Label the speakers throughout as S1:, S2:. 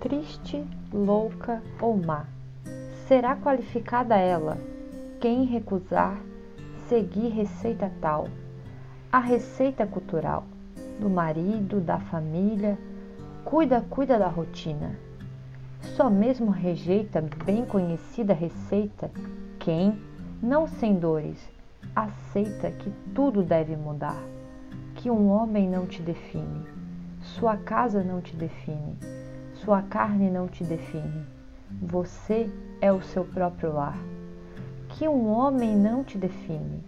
S1: triste, louca ou má. Será qualificada ela, quem recusar seguir receita tal, a receita cultural do marido, da família, cuida, cuida da rotina. Só mesmo rejeita bem conhecida receita quem, não sem dores, aceita que tudo deve mudar, que um homem não te define, sua casa não te define, sua carne não te define, você é o seu próprio lar. Que um homem não te define,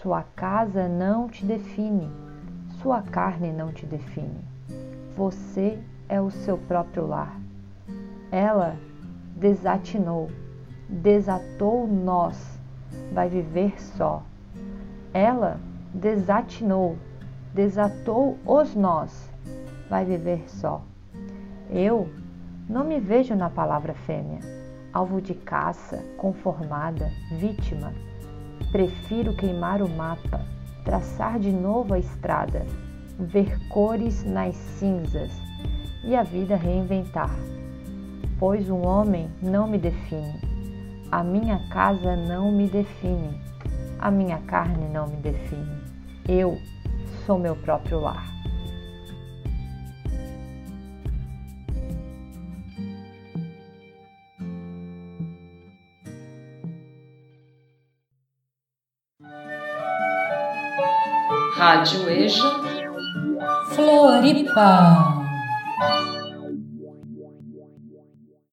S1: sua casa não te define, sua carne não te define, você é o seu próprio lar. Ela desatinou, desatou nós, vai viver só. Ela desatinou, desatou os nós, vai viver só. Eu não me vejo na palavra fêmea, alvo de caça, conformada, vítima. Prefiro queimar o mapa, traçar de novo a estrada, ver cores nas cinzas e a vida reinventar. Pois um homem não me define, a minha casa não me define a minha carne não me define. Eu sou meu próprio lar.
S2: Rádio EJA.
S3: Floripa